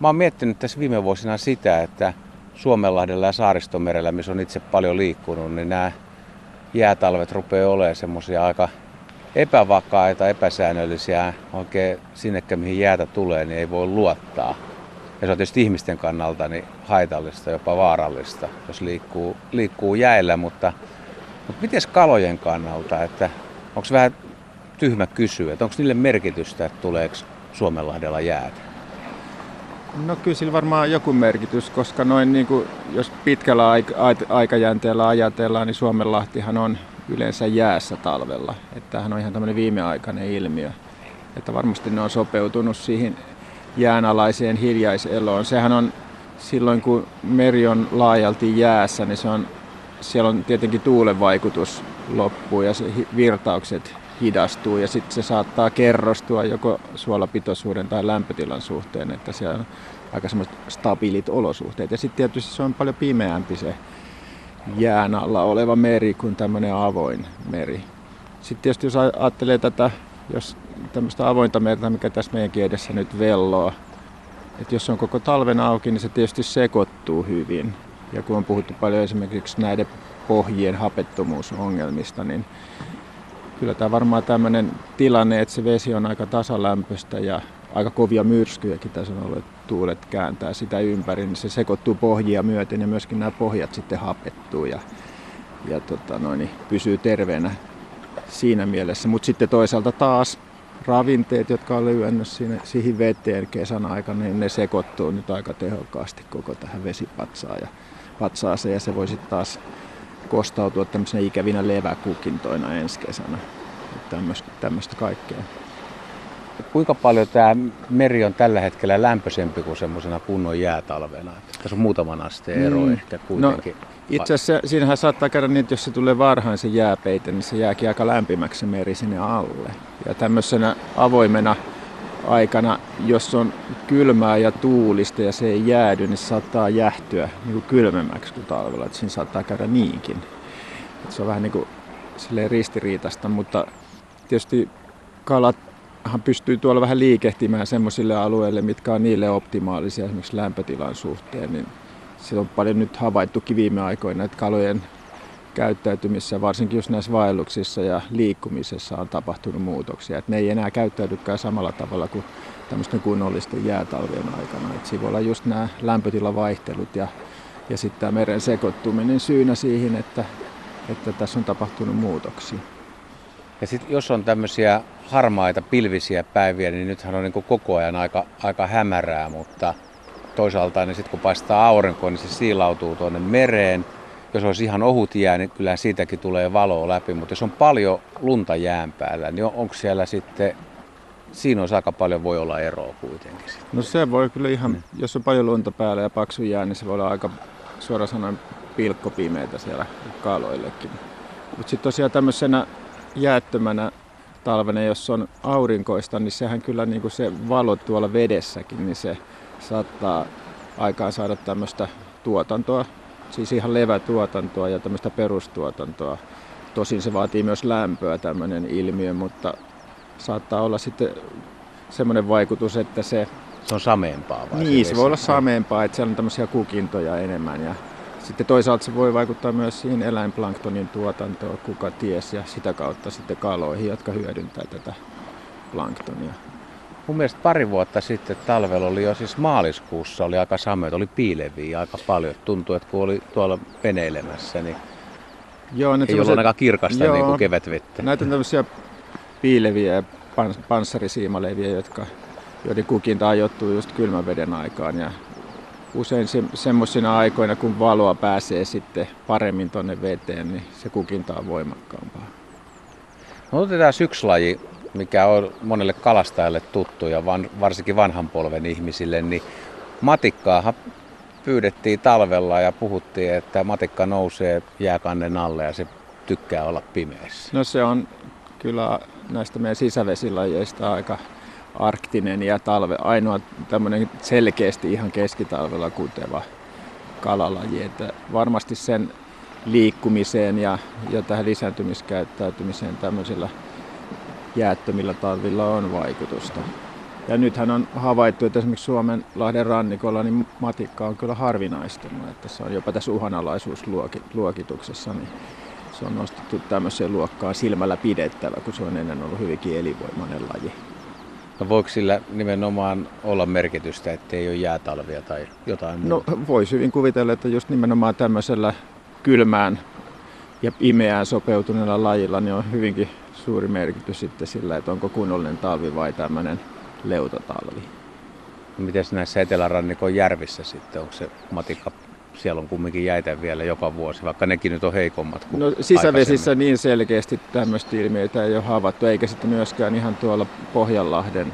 Mä oon miettinyt tässä viime vuosina sitä, että Suomenlahdella ja Saaristomerellä, missä on itse paljon liikkunut, niin nämä jäätalvet rupeaa olemaan semmoisia aika epävakaita, epäsäännöllisiä, oikein sinnekään mihin jäätä tulee, niin ei voi luottaa. Ja se on tietysti ihmisten kannalta niin haitallista, jopa vaarallista, jos liikkuu, liikkuu jäillä, mutta, mutta miten kalojen kannalta, että onko vähän tyhmä kysyä, että onko niille merkitystä, että tuleeko Suomenlahdella jäätä? No kyllä sillä varmaan joku merkitys, koska noin niin kuin, jos pitkällä aikajänteellä ajatellaan, niin Suomenlahtihan on yleensä jäässä talvella. Että tämähän on ihan tämmöinen viimeaikainen ilmiö. Että varmasti ne on sopeutunut siihen jäänalaiseen hiljaiseloon. Sehän on silloin, kun meri on laajalti jäässä, niin se on, siellä on tietenkin tuulen vaikutus loppuu ja se virtaukset hidastuu ja sitten se saattaa kerrostua joko suolapitoisuuden tai lämpötilan suhteen, että siellä on aika semmoiset stabiilit olosuhteet. Ja sitten tietysti se on paljon pimeämpi se jään alla oleva meri kuin tämmöinen avoin meri. Sitten tietysti jos ajattelee tätä, jos tämmöistä avointa merta, mikä tässä meidänkin edessä nyt velloa, että jos on koko talven auki, niin se tietysti sekoittuu hyvin. Ja kun on puhuttu paljon esimerkiksi näiden pohjien hapettomuusongelmista, niin kyllä tämä varmaan tämmöinen tilanne, että se vesi on aika tasalämpöistä ja aika kovia myrskyjäkin tässä on ollut, että tuulet kääntää sitä ympäri, niin se sekoittuu pohjia myöten ja myöskin nämä pohjat sitten hapettuu ja, ja tota noin, niin pysyy terveenä siinä mielessä. Mutta sitten toisaalta taas ravinteet, jotka on lyönyt siinä, siihen veteen kesän aikana, niin ne sekoittuu nyt aika tehokkaasti koko tähän vesipatsaan ja patsaaseen ja se voi sitten taas kostautua tämmöisenä ikävinä leväkukintoina ensi kesänä. Tämmöistä kaikkea. Kuinka paljon tämä meri on tällä hetkellä lämpöisempi kuin semmoisena kunnon jäätalvena? Tässä on muutaman asteen ero mm. ehkä kuitenkin. No, itse asiassa siinähän saattaa käydä niin, että jos se tulee varhain se jääpeite, niin se jääkin aika lämpimäksi se meri sinne alle. Ja tämmöisenä avoimena aikana, jos on kylmää ja tuulista ja se ei jäädy, niin se saattaa jähtyä niin kuin kylmemmäksi kuin talvella. Että siinä saattaa käydä niinkin. Että se on vähän niin kuin ristiriitasta, mutta tietysti kalathan pystyy tuolla vähän liikehtimään semmoisille alueille, mitkä on niille optimaalisia esimerkiksi lämpötilan suhteen. Niin se on paljon nyt havaittukin viime aikoina, että kalojen käyttäytymissä, varsinkin just näissä vaelluksissa ja liikkumisessa on tapahtunut muutoksia. Et ne ei enää käyttäydykään samalla tavalla kuin tämmöisten kunnollisten jäätalvien aikana. Et siinä voi olla just nämä lämpötilavaihtelut ja, ja sitten tämä meren sekoittuminen syynä siihen, että, että tässä on tapahtunut muutoksia. Ja sitten jos on tämmöisiä harmaita pilvisiä päiviä, niin nythän on niin koko ajan aika, aika hämärää, mutta toisaalta niin sitten kun paistaa aurinko, niin se siilautuu tuonne mereen – jos olisi ihan ohut jää, niin kyllä siitäkin tulee valoa läpi, mutta jos on paljon lunta jään päällä, niin onko siellä sitten, siinä olisi aika paljon voi olla eroa kuitenkin. No se voi kyllä ihan, mm. jos on paljon lunta päällä ja paksu jää, niin se voi olla aika suoraan sanoen pilkkopimeitä siellä kaloillekin. Mutta sitten tosiaan tämmöisenä jäättömänä talvena, jos on aurinkoista, niin sehän kyllä niin kuin se valo tuolla vedessäkin, niin se saattaa aikaan saada tämmöistä tuotantoa, siis ihan levätuotantoa ja tämmöistä perustuotantoa. Tosin se vaatii myös lämpöä tämmöinen ilmiö, mutta saattaa olla sitten semmoinen vaikutus, että se... Se on sameempaa vai? Niin, se, se voi olla sameempaa, että siellä on tämmöisiä kukintoja enemmän ja sitten toisaalta se voi vaikuttaa myös siihen eläinplanktonin tuotantoon, kuka ties, ja sitä kautta sitten kaloihin, jotka hyödyntää tätä planktonia mun mielestä pari vuotta sitten talvella oli jo siis maaliskuussa oli aika sameet, oli piileviä aika paljon. Tuntui, että kun oli tuolla veneilemässä, niin joo, ei ollut aika kirkasta joo, niin kuin kevätvettä. Näitä on tämmöisiä piileviä ja pans, panssarisiimaleviä, jotka, joiden kukinta ajoittuu just kylmän veden aikaan. Ja usein se, semmoisina aikoina, kun valoa pääsee sitten paremmin tuonne veteen, niin se kukinta on voimakkaampaa. No otetaan yksi laji mikä on monelle kalastajalle tuttu ja van, varsinkin vanhan polven ihmisille, niin matikkaahan pyydettiin talvella ja puhuttiin, että matikka nousee jääkannen alle ja se tykkää olla pimeässä. No se on kyllä näistä meidän sisävesilajeista aika arktinen ja talve, ainoa tämmöinen selkeästi ihan keskitalvella kuteva kalalaji. Että varmasti sen liikkumiseen ja, ja tähän lisääntymiskäyttäytymiseen tämmöisillä jäättömillä talvilla on vaikutusta. Ja nythän on havaittu, että esimerkiksi Suomen Lahden rannikolla niin matikka on kyllä harvinaistunut. Että se on jopa tässä uhanalaisuusluokituksessa, niin se on nostettu tämmöiseen luokkaan silmällä pidettävä, kun se on ennen ollut hyvinkin elinvoimainen laji. No voiko sillä nimenomaan olla merkitystä, että ei ole jäätalvia tai jotain muuta? No voisi hyvin kuvitella, että just nimenomaan tämmöisellä kylmään ja pimeään sopeutuneella lajilla niin on hyvinkin suuri merkitys sitten sillä, että onko kunnollinen talvi vai tämmöinen leutotalvi. Miten näissä etelärannikon järvissä sitten, onko se matikka siellä on kumminkin jäitä vielä joka vuosi, vaikka nekin nyt on heikommat kuin No sisävesissä niin selkeästi tämmöistä ilmiöitä ei ole havaittu, eikä sitten myöskään ihan tuolla Pohjanlahden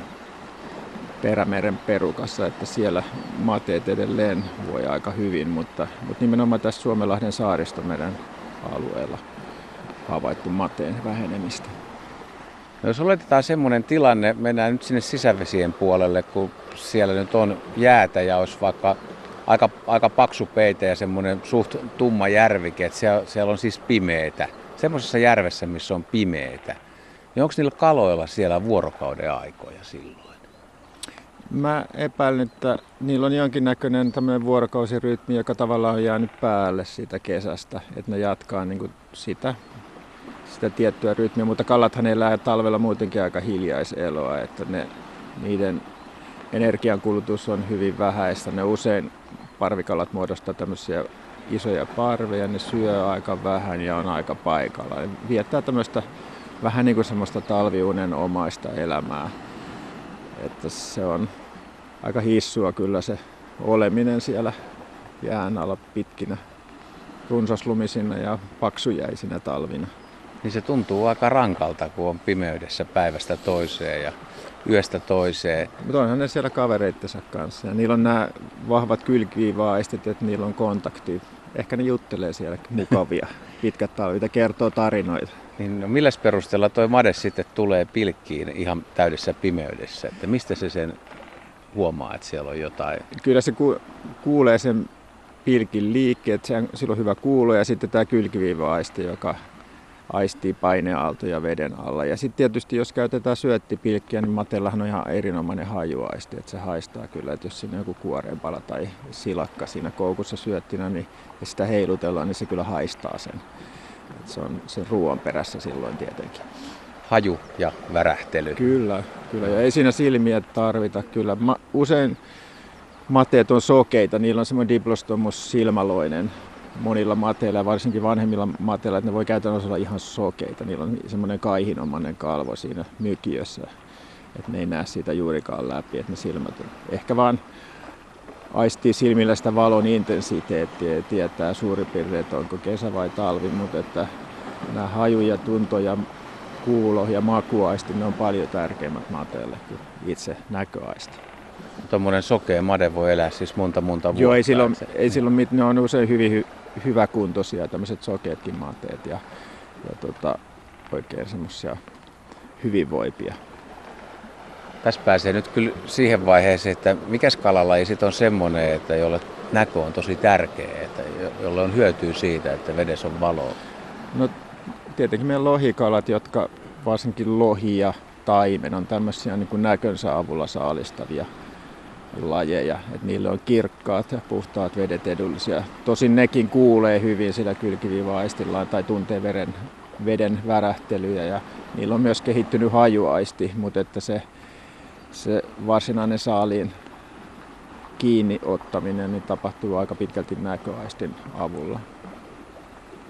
Perämeren perukassa, että siellä mateet edelleen voi aika hyvin, mutta, mutta nimenomaan tässä Suomenlahden saaristomeren alueella havaittu mateen vähenemistä. No jos oletetaan semmoinen tilanne, mennään nyt sinne sisävesien puolelle, kun siellä nyt on jäätä ja olisi vaikka aika, aika paksu peite ja semmoinen suht tumma järvike, että siellä, siellä on siis pimeetä. Semmoisessa järvessä, missä on pimeetä, niin onko niillä kaloilla siellä vuorokauden aikoja silloin? Mä epäilen, että niillä on jonkinnäköinen tämmöinen vuorokausirytmi, joka tavallaan on jäänyt päälle siitä kesästä, että ne jatkaa niin kuin sitä, sitä tiettyä rytmiä, mutta kalathan elää talvella muutenkin aika hiljaiseloa, että ne, niiden energiankulutus on hyvin vähäistä. Ne usein parvikalat muodostaa tämmöisiä isoja parveja, ne syö aika vähän ja on aika paikalla. Ne viettää tämmöistä vähän niin kuin semmoista talviunen omaista elämää. Että se on aika hissua kyllä se oleminen siellä jään alla pitkinä runsaslumisina ja paksujäisinä talvina. Niin se tuntuu aika rankalta, kun on pimeydessä päivästä toiseen ja yöstä toiseen. Mutta onhan ne siellä kavereittensa kanssa ja niillä on nämä vahvat kylkiviivaistit, että niillä on kontakti. Ehkä ne juttelee siellä mukavia pitkät talvit ja kertoo tarinoita. Niin no milläs perusteella toi made sitten tulee pilkkiin ihan täydessä pimeydessä? Että mistä se sen huomaa, että siellä on jotain? Kyllä se ku- kuulee sen pilkin liikkeet, se on silloin hyvä kuulo ja sitten tämä kylkiviiva-aisti, joka aistii paineaaltoja veden alla. Ja sitten tietysti jos käytetään syöttipilkkiä, niin matellahan on ihan erinomainen hajuaisti, että se haistaa kyllä, että jos siinä on joku kuoreenpala tai silakka siinä koukussa syöttinä, niin ja sitä heilutellaan, niin se kyllä haistaa sen. Et se on sen ruoan perässä silloin tietenkin. Haju ja värähtely. Kyllä, kyllä. Ja ei siinä silmiä tarvita. Kyllä Ma- usein mateet on sokeita, niillä on semmoinen diplostomus silmaloinen monilla mateilla varsinkin vanhemmilla mateilla, että ne voi käytännössä olla ihan sokeita. Niillä on semmoinen kaihinomainen kalvo siinä mykiössä, että ne ei näe siitä juurikaan läpi, että ne silmät on. Ehkä vaan aistii silmillä sitä valon intensiteettiä ja tietää suurin piirtein, että onko kesä vai talvi, mutta että nämä haju ja tunto ja kuulo ja makuaisti, ne on paljon tärkeimmät mateelle kuin itse näköaisti. Tuommoinen sokea made voi elää siis monta monta vuotta. Joo, ei silloin, ei silloin mit, ne on usein hyvin hy, hyväkuntoisia, tämmöiset sokeetkin mateet ja, ja tota, oikein semmoisia hyvinvoipia. Tässä pääsee nyt kyllä siihen vaiheeseen, että mikä kalalaji sitten on semmoinen, että jolle näkö on tosi tärkeä, että jolle on hyötyä siitä, että vedessä on valoa. No tietenkin meidän lohikalat, jotka varsinkin lohi ja taimen on tämmöisiä niin kuin näkönsä avulla saalistavia lajeja. että niillä on kirkkaat ja puhtaat vedet edullisia. Tosin nekin kuulee hyvin sillä kylkiviivaistillaan tai tuntee veren, veden värähtelyjä ja niillä on myös kehittynyt hajuaisti, mutta että se, se varsinainen saaliin kiinni ottaminen niin tapahtuu aika pitkälti näköaistin avulla.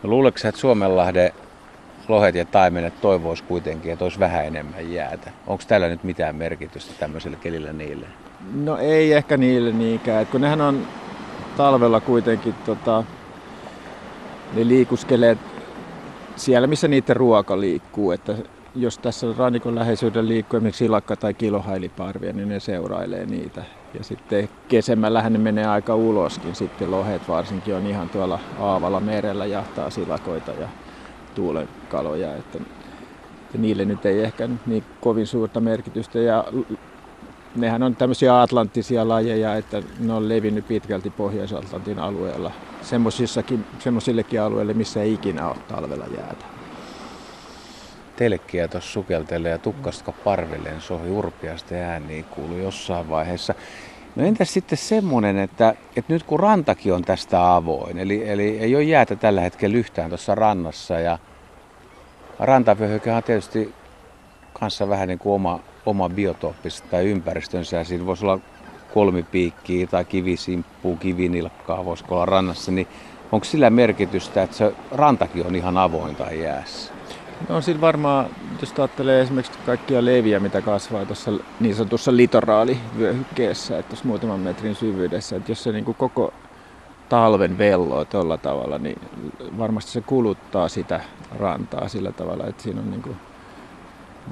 No, luuletko että Suomenlahden lohet ja taimenet toivois kuitenkin, että olisi vähän enemmän jäätä? Onko tällä nyt mitään merkitystä tämmöiselle kelillä niille? No ei ehkä niille niinkään, että kun nehän on talvella kuitenkin, tota, ne liikuskelee siellä, missä niiden ruoka liikkuu. Että jos tässä rannikon läheisyydellä liikkuu esimerkiksi silakka tai kilohailiparvia, niin ne seurailee niitä. Ja sitten kesemmällähän ne menee aika uloskin. Sitten lohet varsinkin on ihan tuolla Aavalla merellä jahtaa silakoita ja tuulenkaloja. Että, että niille nyt ei ehkä niin kovin suurta merkitystä. Ja nehän on tämmöisiä atlanttisia lajeja, että ne on levinnyt pitkälti Pohjois-Atlantin alueella. Semmoisillekin alueille, missä ei ikinä ole talvella jäätä. telkkiä tuossa sukeltelee ja tukkasta parvilleen sohi urpiasta ääniä kuului jossain vaiheessa. No entäs sitten semmoinen, että, että nyt kun rantakin on tästä avoin, eli, eli ei ole jäätä tällä hetkellä yhtään tuossa rannassa ja rantavyöhyke on tietysti kanssa vähän niin kuin oma, oma biotooppista tai ympäristönsä. Siinä voisi olla kolmipiikkiä tai kivisimppua, kivinilkkaa, voisiko olla rannassa, niin onko sillä merkitystä, että se rantakin on ihan avoin tai jäässä? No sillä varmaan, jos ajattelee esimerkiksi kaikkia leviä, mitä kasvaa tuossa niin sanotussa litoraalivyöhykkeessä, että tuossa muutaman metrin syvyydessä, että jos se niin kuin koko talven velloo tuolla tavalla, niin varmasti se kuluttaa sitä rantaa sillä tavalla, että siinä on niin kuin,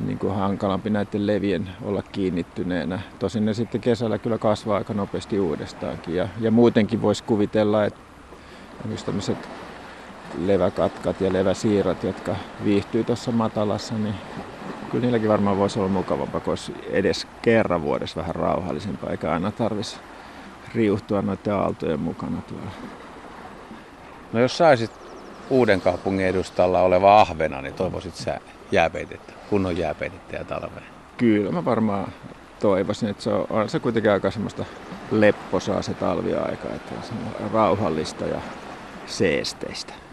niin kuin hankalampi näiden levien olla kiinnittyneenä. Tosin ne sitten kesällä kyllä kasvaa aika nopeasti uudestaankin. Ja, ja muutenkin voisi kuvitella, että tämmöiset leväkatkat ja leväsiirrat, jotka viihtyy tuossa matalassa, niin kyllä niilläkin varmaan voisi olla mukavampaa, kun olisi edes kerran vuodessa vähän rauhallisempaa, eikä aina tarvitsisi riuhtua noiden aaltojen mukana tuolla. No jos saisit uuden kaupungin edustalla oleva ahvena, niin toivoisit sä jääpeitettä, kunnon jääpeitettä ja talveen? Kyllä mä varmaan toivoisin, että se on, on se kuitenkin aika semmoista lepposaa se talviaika, että se on rauhallista ja seesteistä.